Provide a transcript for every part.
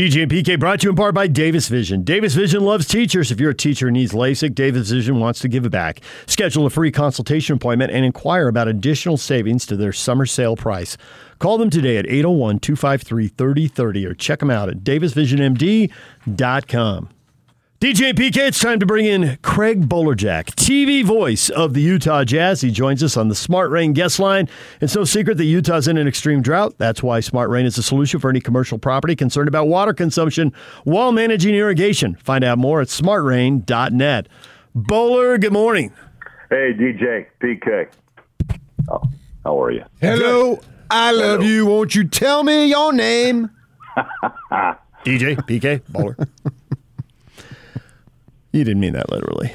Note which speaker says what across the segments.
Speaker 1: DJ and PK brought to you in part by Davis Vision. Davis Vision loves teachers. If you're a teacher who needs LASIK, Davis Vision wants to give it back. Schedule a free consultation appointment and inquire about additional savings to their summer sale price. Call them today at 801 253 3030 or check them out at davisvisionmd.com. DJ and PK, it's time to bring in Craig Bolerjack, TV voice of the Utah Jazz. He joins us on the Smart Rain guest line. It's no secret that Utah's in an extreme drought. That's why Smart Rain is a solution for any commercial property concerned about water consumption while managing irrigation. Find out more at smartrain.net. Bowler, good morning.
Speaker 2: Hey, DJ, PK. Oh, how are you?
Speaker 3: Hello, I love you. Won't you tell me your name?
Speaker 1: DJ, PK, Bowler. you didn't mean that literally.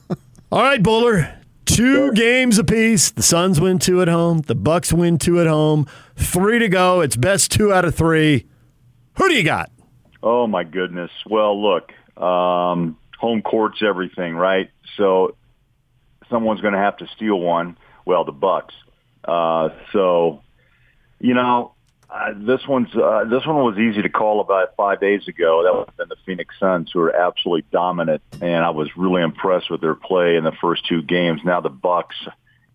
Speaker 1: All right, Bowler. Two games apiece. The Suns win two at home. The Bucks win two at home. Three to go. It's best two out of three. Who do you got?
Speaker 2: Oh my goodness. Well, look, um, home court's everything, right? So someone's going to have to steal one. Well, the Bucks. Uh, so, you know, uh, this one's uh, this one was easy to call about five days ago. That have been the Phoenix Suns, who are absolutely dominant, and I was really impressed with their play in the first two games. Now the Bucks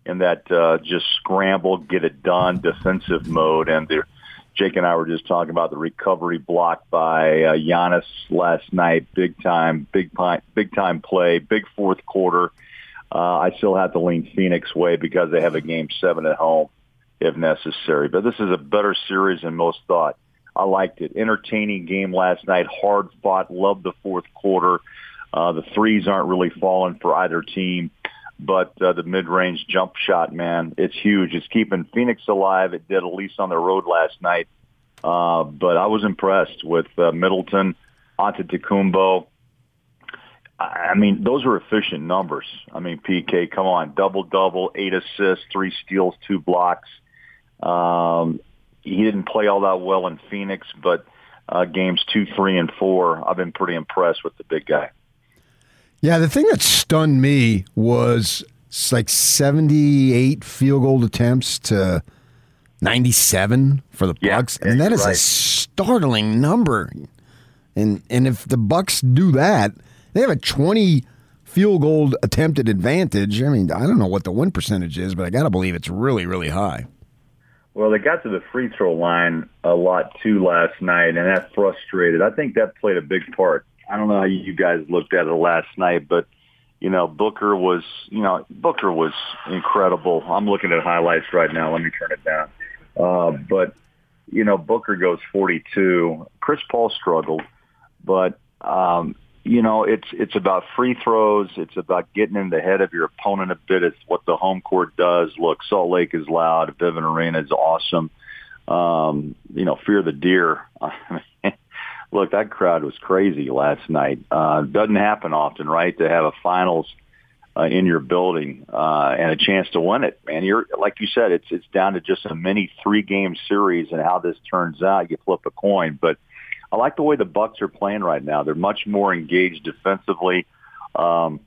Speaker 2: in that uh, just scramble, get it done defensive mode, and they're Jake and I were just talking about the recovery block by uh, Giannis last night. Big time, big time, big time play, big fourth quarter. Uh, I still have to lean Phoenix way because they have a game seven at home if necessary. But this is a better series than most thought. I liked it. Entertaining game last night. Hard fought. Loved the fourth quarter. Uh, the threes aren't really falling for either team, but uh, the mid-range jump shot, man, it's huge. It's keeping Phoenix alive. It did at least on the road last night. Uh, but I was impressed with uh, Middleton, Antetokounmpo. I mean, those are efficient numbers. I mean, PK, come on, double double, eight assists, three steals, two blocks. Um, he didn't play all that well in Phoenix, but uh, games two, three, and four, I've been pretty impressed with the big guy.
Speaker 3: Yeah, the thing that stunned me was like 78 field goal attempts to 97 for the
Speaker 2: Yeah,
Speaker 3: Bucks. I mean, that is
Speaker 2: right.
Speaker 3: a startling number. And and if the Bucks do that, they have a 20 field goal attempted advantage. I mean, I don't know what the win percentage is, but I got to believe it's really really high.
Speaker 2: Well, they got to the free throw line a lot too last night, and that frustrated. I think that played a big part. I don't know how you guys looked at it last night, but you know, Booker was, you know, Booker was incredible. I'm looking at highlights right now. Let me turn it down. Uh, but you know, Booker goes 42. Chris Paul struggled, but um, you know, it's it's about free throws. It's about getting in the head of your opponent a bit. It's what the home court does. Look, Salt Lake is loud. Vivint Arena is awesome. Um, you know, fear the deer. Look, that crowd was crazy last night. Uh, doesn't happen often, right? To have a finals uh, in your building uh, and a chance to win it. Man, you're like you said, it's it's down to just a mini three game series and how this turns out. You flip a coin, but I like the way the Bucks are playing right now. They're much more engaged defensively. Um,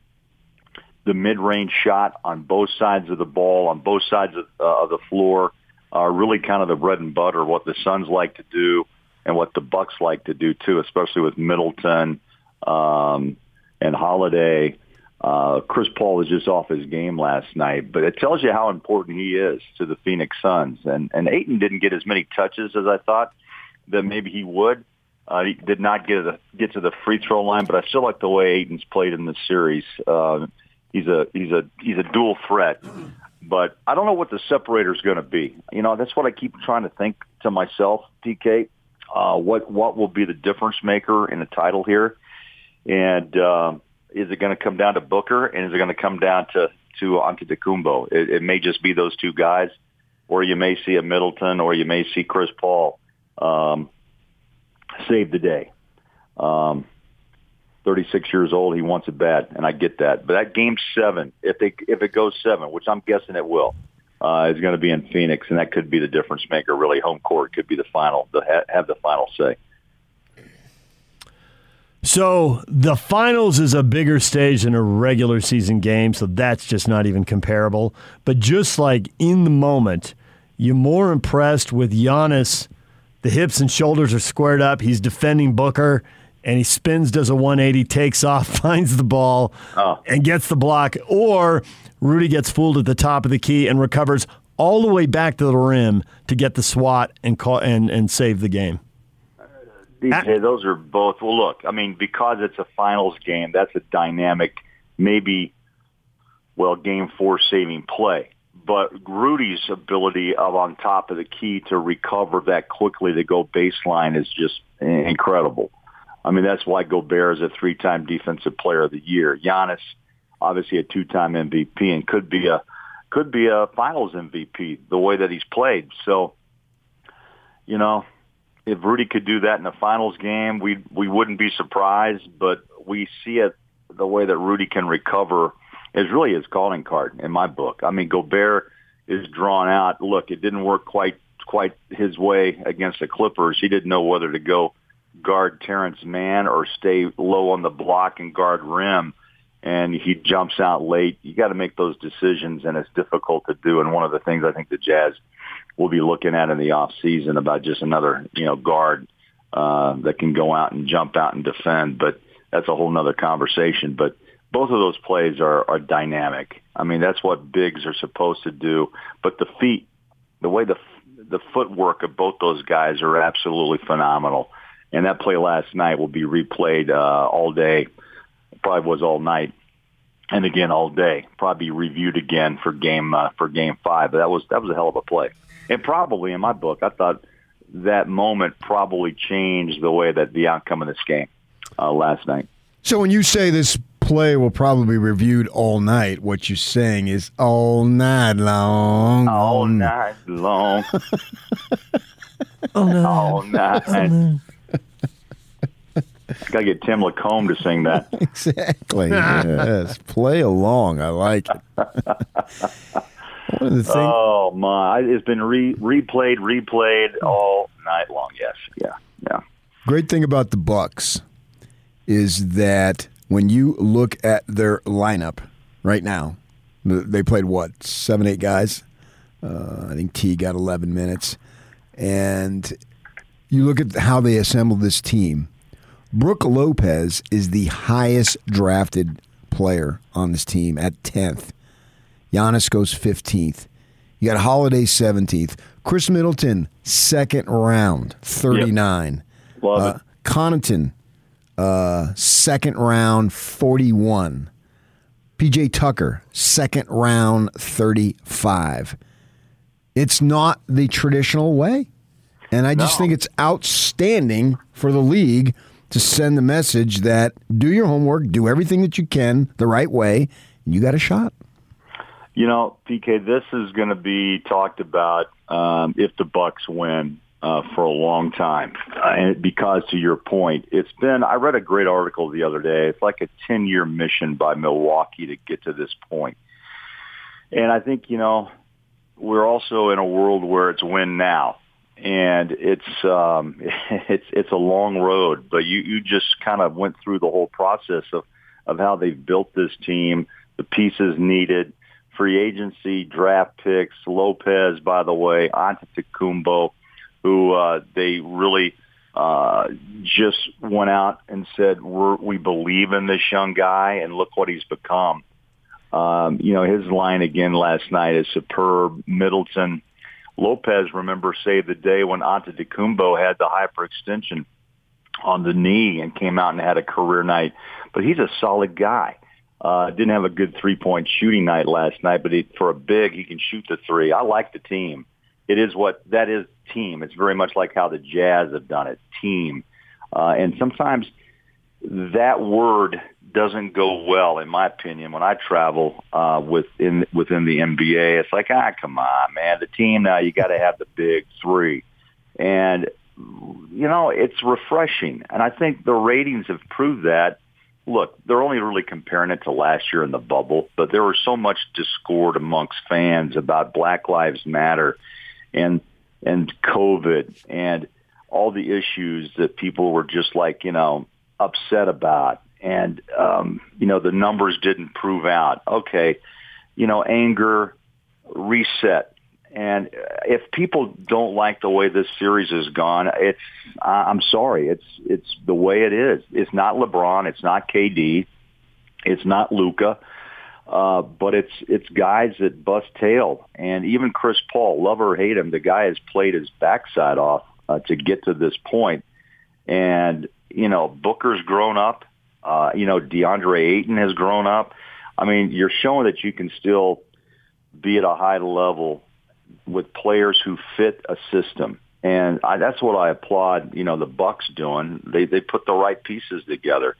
Speaker 2: the mid-range shot on both sides of the ball, on both sides of, uh, of the floor, are really kind of the bread and butter. What the Suns like to do, and what the Bucks like to do too, especially with Middleton um, and Holiday. Uh, Chris Paul was just off his game last night, but it tells you how important he is to the Phoenix Suns. And and Ayton didn't get as many touches as I thought that maybe he would. Uh, he did not get to, get to the free throw line, but I still like the way Ayton's played in this series. Uh, he's a he's a he's a dual threat, but I don't know what the separator is going to be. You know, that's what I keep trying to think to myself, DK. Uh, what what will be the difference maker in the title here, and uh, is it going to come down to Booker, and is it going to come down to to Antetokounmpo? It, it may just be those two guys, or you may see a Middleton, or you may see Chris Paul. Um, save the day. Um, 36 years old, he wants it bad, and I get that. But that game seven, if they if it goes seven, which I'm guessing it will, uh, is going to be in Phoenix, and that could be the difference maker. Really, home court could be the final, the, have the final say.
Speaker 1: So the finals is a bigger stage than a regular season game, so that's just not even comparable. But just like in the moment, you're more impressed with Giannis The hips and shoulders are squared up. He's defending Booker, and he spins, does a 180, takes off, finds the ball,
Speaker 2: Oh.
Speaker 1: and gets the block. Or Rudy gets fooled at the top of the key and recovers all the way back to the rim to get the swat and call, and, and save the game.
Speaker 2: DJ, those are both. Well, look, I mean, because it's a finals game, that's a dynamic, maybe, well, game four saving play. But Rudy's ability of on top of the key to recover that quickly to go baseline is just incredible. I mean, that's why Gobert is a three-time Defensive Player of the Year. Giannis, obviously a two-time MVP, and could be a could be a Finals MVP the way that he's played. So, you know, if Rudy could do that in a finals game, we we wouldn't be surprised. But we see it the way that Rudy can recover is really his calling card in my book. I mean, Gobert is drawn out. Look, it didn't work quite quite his way against the Clippers. He didn't know whether to go guard Terance Mann or stay low on the block and guard rim. And he jumps out late. You got to make those decisions, and it's difficult to do. And one of the things I think the Jazz we'll be looking at in the off season about just another you know guard uh, that can go out and jump out and defend. But that's a whole nother conversation. But both of those plays are, are dynamic. I mean, that's what bigs are supposed to do. But the feet, the way the the footwork of both those guys are absolutely phenomenal. And that play last night will be replayed uh, all day. Probably was all night and again all day. Probably reviewed again for game uh, for game five. But that was that was a hell of a play. And probably in my book, I thought that moment probably changed the way that the outcome of this game uh, last night.
Speaker 3: So when you say this play will probably be reviewed all night, what you're saying is all night long.
Speaker 2: All night long.
Speaker 1: Oh, no.
Speaker 2: all night. Got to get Tim Lacombe to sing that.
Speaker 3: Exactly. yes. Play along. I like it. One of the things.
Speaker 2: Oh my! It's been re- replayed, replayed all night long. Yes, yeah, yeah.
Speaker 3: Great thing about the Bucks is that when you look at their lineup right now, they played what seven, eight guys. Uh, I think T got eleven minutes, and you look at how they assembled this team. Brook Lopez is the highest drafted player on this team at tenth. Giannis goes fifteenth. You got Holiday seventeenth. Khris Middleton second round, thirty nine.
Speaker 2: Love
Speaker 3: Uh,
Speaker 2: it.
Speaker 3: Connaughton, uh, second round, 41. PJ Tucker, second round, 35. It's not the traditional way. And I just
Speaker 2: No.
Speaker 3: think it's outstanding for the league to send the message that do your homework, do everything that you can the right way, and you got a shot.
Speaker 2: You know, PK, this is going to be talked about um, if the Bucks win uh, for a long time, uh, and because to your point, it's been. I read a great article the other day. It's like a ten-year mission by Milwaukee to get to this point, and I think you know we're also in a world where it's win now, and it's um, it's it's a long road. But you you just kind of went through the whole process of of how they've built this team, the pieces needed free agency, draft picks, Lopez, by the way, Antetokounmpo, who uh, they really uh, just went out and said We're, we believe in this young guy, and look what he's become. Um, you know, his line again last night is superb. Middleton, Lopez, remember, saved the day when Antetokounmpo had the hyperextension on the knee and came out and had a career night. But he's a solid guy. Uh, didn't have a good three-point shooting night last night, but he, for a big, he can shoot the three. I like the team. It is what that is team. It's very much like how the Jazz have done it, team. Uh, and sometimes that word doesn't go well, in my opinion, when I travel uh, within within the NBA. It's like, ah, come on, man, the team now. You got to have the big three, and you know it's refreshing. And I think the ratings have proved that look, they're only really comparing it to last year in the bubble, but there was so much discord amongst fans about Black Lives Matter and and COVID and all the issues that people were just like, you know, upset about. And um, you know, the numbers didn't prove out. Okay, you know, anger, reset. And if people don't like the way this series has gone, it's I'm sorry, it's it's the way it is. It's not LeBron, it's not KD, it's not Luka, uh, but it's it's guys that bust tail, and even Chris Paul, love or hate him, the guy has played his backside off uh, to get to this point. and you know Booker's grown up, uh, you know DeAndre Ayton has grown up. I mean, you're showing that you can still be at a high level with players who fit a system. And I, that's what I applaud, you know, the Bucks doing. They they put the right pieces together.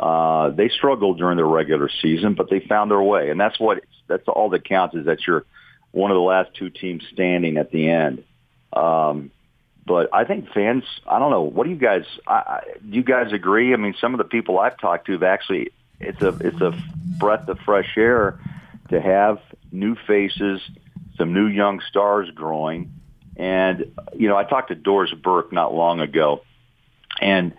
Speaker 2: Uh, they struggled during the regular season, but they found their way, and that's what that's all that counts is that you're one of the last two teams standing at the end. Um, but I think fans, I don't know, what do you guys? I, do you guys agree? I mean, some of the people I've talked to have actually it's a it's a breath of fresh air to have new faces some new young stars growing. And, you know, I talked to Doris Burke not long ago, and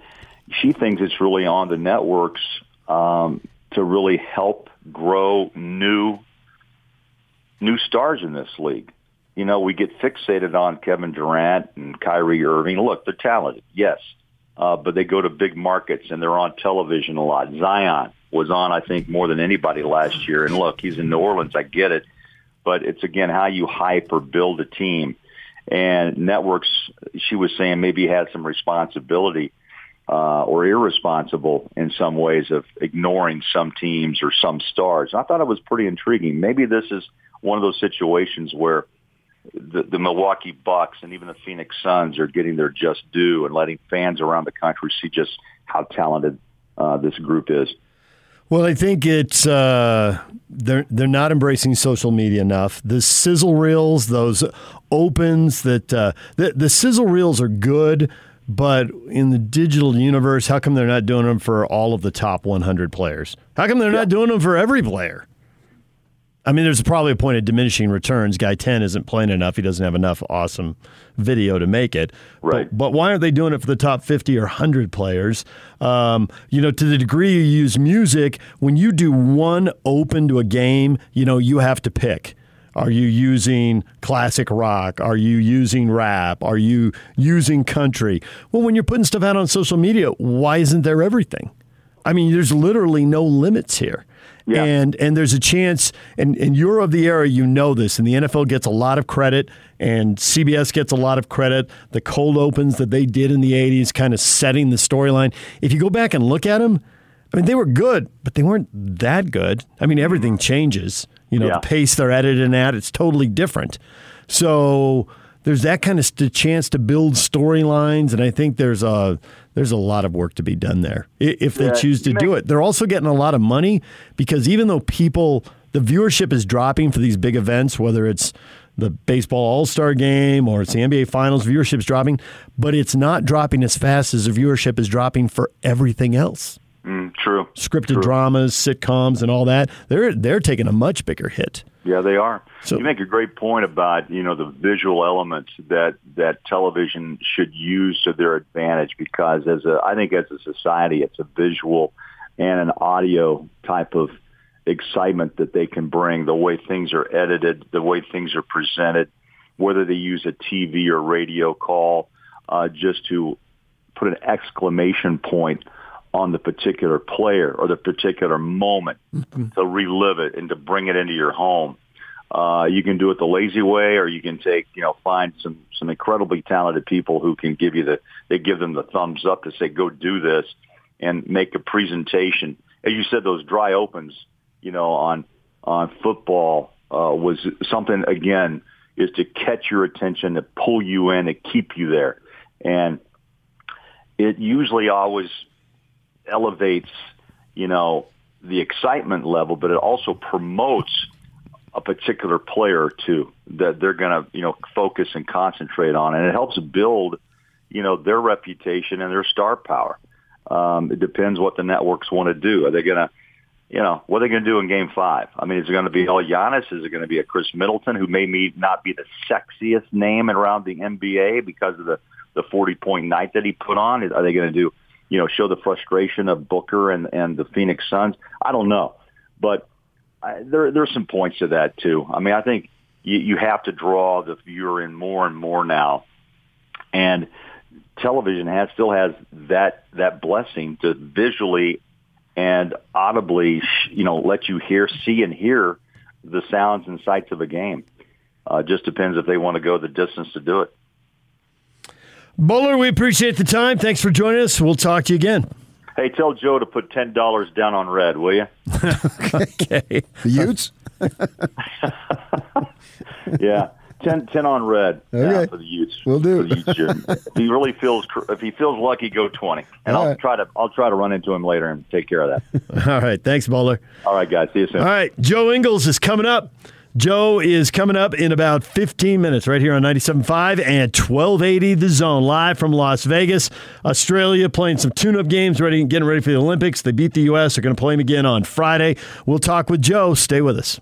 Speaker 2: she thinks it's really on the networks um, to really help grow new new stars in this league. You know, we get fixated on Kevin Durant and Kyrie Irving. Look, they're talented, yes, uh, but they go to big markets and they're on television a lot. Zion was on, I think, more than anybody last year. And look, he's in New Orleans. I get it but it's again how you hype or build a team. And networks, she was saying, maybe had some responsibility uh, or irresponsible in some ways of ignoring some teams or some stars. And I thought it was pretty intriguing. Maybe this is one of those situations where the, the Milwaukee Bucks and even the Phoenix Suns are getting their just due and letting fans around the country see just how talented uh, this group is.
Speaker 1: Well, I think it's uh, they're they're not embracing social media enough. The sizzle reels, those opens that uh, the the sizzle reels are good, but in the digital universe, how come they're not doing them for all of the top 100 players? How come they're yeah. not doing them for every player? I mean, there's probably a point of diminishing returns. Guy 10 isn't playing enough. He doesn't have enough awesome video to make it.
Speaker 2: Right.
Speaker 1: But, but why aren't they doing it for the top 50 or 100 players? Um, you know, to the degree you use music, when you do one open to a game, you know, you have to pick. Are you using classic rock? Are you using rap? Are you using country? Well, when you're putting stuff out on social media, why isn't there everything? I mean, there's literally no limits here. Yeah. And and there's a chance, and, and you're of the era, you know this, and the NFL gets a lot of credit, and CBS gets a lot of credit. The cold opens that they did in the 80s, kind of setting the storyline. If you go back and look at them, I mean, they were good, but they weren't that good. I mean, everything changes. You know, yeah. the pace they're editing at, it's totally different. So there's that kind of st- chance to build storylines, and I think there's a there's a lot of work to be done there if they yeah, choose to do it. They're also getting a lot of money because even though people the viewership is dropping for these big events, whether it's the baseball All Star game or it's the NBA Finals, viewership is dropping, but it's not dropping as fast as the viewership is dropping for everything else.
Speaker 2: Mm, true.
Speaker 1: Scripted
Speaker 2: true.
Speaker 1: dramas, sitcoms, and all that. They're they're taking a much bigger hit.
Speaker 2: Yeah, they are. So, you make a great point about you know the visual elements that that television should use to their advantage because as a I think as a society it's a visual and an audio type of excitement that they can bring. The way things are edited, the way things are presented, whether they use a TV or radio call, uh, just to put an exclamation point on the particular player or the particular moment mm-hmm. to relive it and to bring it into your home. Uh, you can do it the lazy way, or you can take, you know, find some some incredibly talented people who can give you the they give them the thumbs up to say go do this and make a presentation. As you said, those dry opens, you know, on on football uh, was something again is to catch your attention, to pull you in, to keep you there, and it usually always elevates, you know, the excitement level, but it also promotes a particular player two that they're going to, you know, focus and concentrate on. And it helps build, you know, their reputation and their star power. Um, it depends what the networks want to do. Are they going to, you know, what are they going to do in game five? I mean, is it going to be all Giannis? Is it going to be a Khris Middleton who may be, not be the sexiest name around the NBA because of the, the 40 point night that he put on? Are they going to do, you know, show the frustration of Booker and, and the Phoenix Suns. I don't know, but I, there there's some points to that too. I mean, I think you, you have to draw the viewer in more and more now, and television has still has that that blessing to visually and audibly, you know, let you hear, see, and hear the sounds and sights of a game. Uh, just depends if they want to go the distance to do it.
Speaker 1: Bowler, we appreciate the time. Thanks for joining us. We'll talk to you again.
Speaker 2: Hey, tell Joe to put ten dollars down on red, will you?
Speaker 1: okay.
Speaker 3: The Utes?
Speaker 2: yeah. 10, 10 on red
Speaker 3: okay.
Speaker 2: for the Utes.
Speaker 3: We'll do.
Speaker 2: For the Utes if he really feels if he feels lucky, go twenty, and
Speaker 3: All
Speaker 2: I'll
Speaker 3: right.
Speaker 2: try to I'll try to run into him later and take care of that.
Speaker 1: All right. Thanks, Bowler.
Speaker 2: All right, guys. See you soon.
Speaker 1: All right. Joe Ingles is coming up. Joe is coming up in about 15 minutes right here on 97.5 and 1280 The Zone, live from Las Vegas. Australia playing some tune up games, ready, getting ready for the Olympics. They beat the U.S. They're going to play them again on Friday. We'll talk with Joe. Stay with us.